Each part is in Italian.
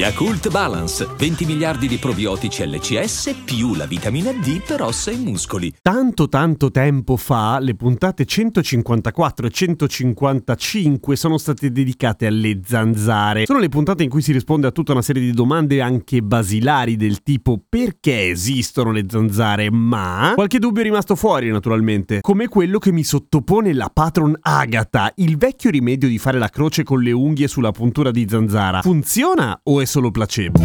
Yakult Balance, 20 miliardi di probiotici LCS più la vitamina D per ossa e muscoli. Tanto tanto tempo fa le puntate 154 e 155 sono state dedicate alle zanzare. Sono le puntate in cui si risponde a tutta una serie di domande anche basilari del tipo perché esistono le zanzare, ma qualche dubbio è rimasto fuori naturalmente, come quello che mi sottopone la patron Agatha, il vecchio rimedio di fare la croce con le unghie sulla puntura di zanzara. Funziona o è solo placebo?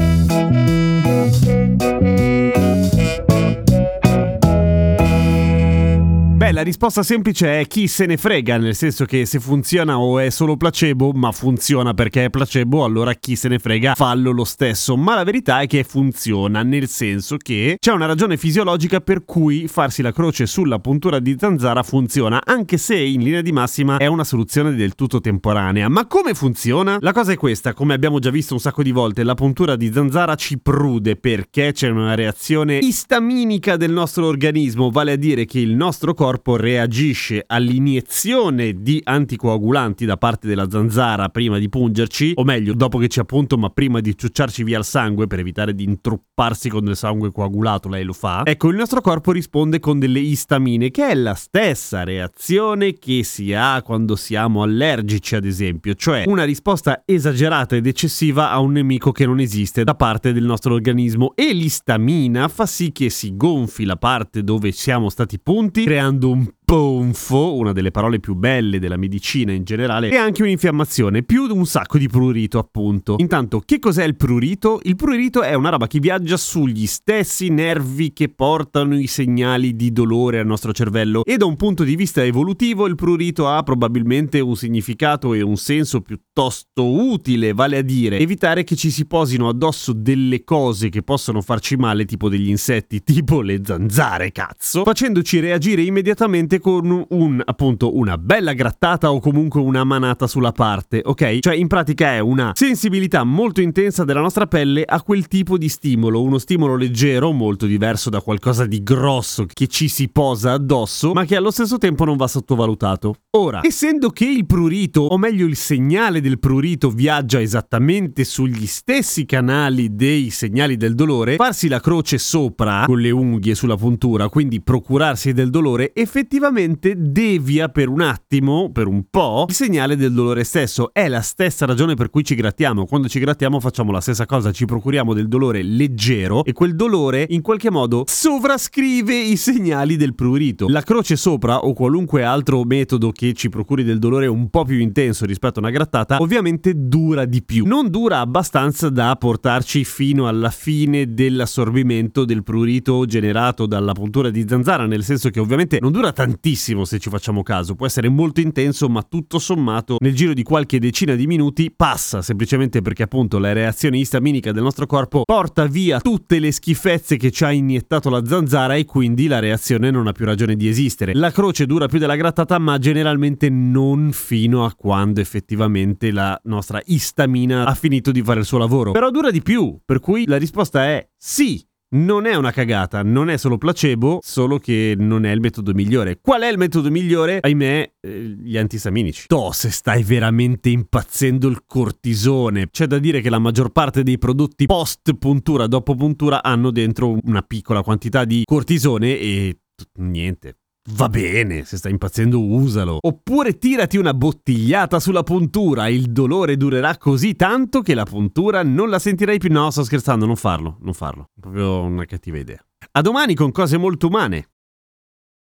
Beh, la risposta semplice è chi se ne frega, nel senso che se funziona o è solo placebo, ma funziona perché è placebo, allora chi se ne frega fallo lo stesso. Ma la verità è che funziona, nel senso che c'è una ragione fisiologica per cui farsi la croce sulla puntura di zanzara funziona, anche se in linea di massima è una soluzione del tutto temporanea. Ma come funziona? La cosa è questa, come abbiamo già visto un sacco di volte, la puntura di zanzara ci prude perché c'è una reazione istaminica del nostro organismo, vale a dire che il nostro corpo corpo reagisce all'iniezione di anticoagulanti da parte della zanzara prima di pungerci, o meglio, dopo che ci appunto, ma prima di ciucciarci via il sangue per evitare di intrupparsi con del sangue coagulato, lei lo fa. Ecco, il nostro corpo risponde con delle istamine, che è la stessa reazione che si ha quando siamo allergici, ad esempio, cioè una risposta esagerata ed eccessiva a un nemico che non esiste da parte del nostro organismo e l'istamina fa sì che si gonfi la parte dove siamo stati punti, creando un ponfo, una delle parole più belle della medicina in generale, e anche un'infiammazione, più un sacco di prurito appunto. Intanto, che cos'è il prurito? Il prurito è una roba che viaggia sugli stessi nervi che portano i segnali di dolore al nostro cervello e da un punto di vista evolutivo il prurito ha probabilmente un significato e un senso piuttosto utile, vale a dire evitare che ci si posino addosso delle cose che possono farci male, tipo degli insetti, tipo le zanzare, cazzo, facendoci reagire immediatamente semplicemente con un, appunto, una bella grattata o comunque una manata sulla parte, ok? Cioè in pratica è una sensibilità molto intensa della nostra pelle a quel tipo di stimolo, uno stimolo leggero, molto diverso da qualcosa di grosso che ci si posa addosso, ma che allo stesso tempo non va sottovalutato. Ora, essendo che il prurito, o meglio il segnale del prurito viaggia esattamente sugli stessi canali dei segnali del dolore, farsi la croce sopra con le unghie sulla puntura, quindi procurarsi del dolore, effettivamente effettivamente devia per un attimo, per un po', il segnale del dolore stesso. È la stessa ragione per cui ci grattiamo. Quando ci grattiamo facciamo la stessa cosa, ci procuriamo del dolore leggero e quel dolore in qualche modo sovrascrive i segnali del prurito. La croce sopra o qualunque altro metodo che ci procuri del dolore un po' più intenso rispetto a una grattata, ovviamente dura di più. Non dura abbastanza da portarci fino alla fine dell'assorbimento del prurito generato dalla puntura di zanzara, nel senso che ovviamente non dura tantissimo tantissimo se ci facciamo caso, può essere molto intenso, ma tutto sommato nel giro di qualche decina di minuti passa, semplicemente perché appunto la reazione istaminica del nostro corpo porta via tutte le schifezze che ci ha iniettato la zanzara e quindi la reazione non ha più ragione di esistere. La croce dura più della grattata, ma generalmente non fino a quando effettivamente la nostra istamina ha finito di fare il suo lavoro. Però dura di più, per cui la risposta è sì, non è una cagata, non è solo placebo, solo che non è il metodo migliore. Qual è il metodo migliore? Ahimè, eh, gli antistaminici. To, se stai veramente impazzendo il cortisone. C'è da dire che la maggior parte dei prodotti post puntura, dopo puntura, hanno dentro una piccola quantità di cortisone e niente Va bene, se stai impazzendo usalo. Oppure tirati una bottigliata sulla puntura, il dolore durerà così tanto che la puntura non la sentirai più. No, sto scherzando, non farlo, non farlo. È proprio una cattiva idea. A domani con cose molto umane.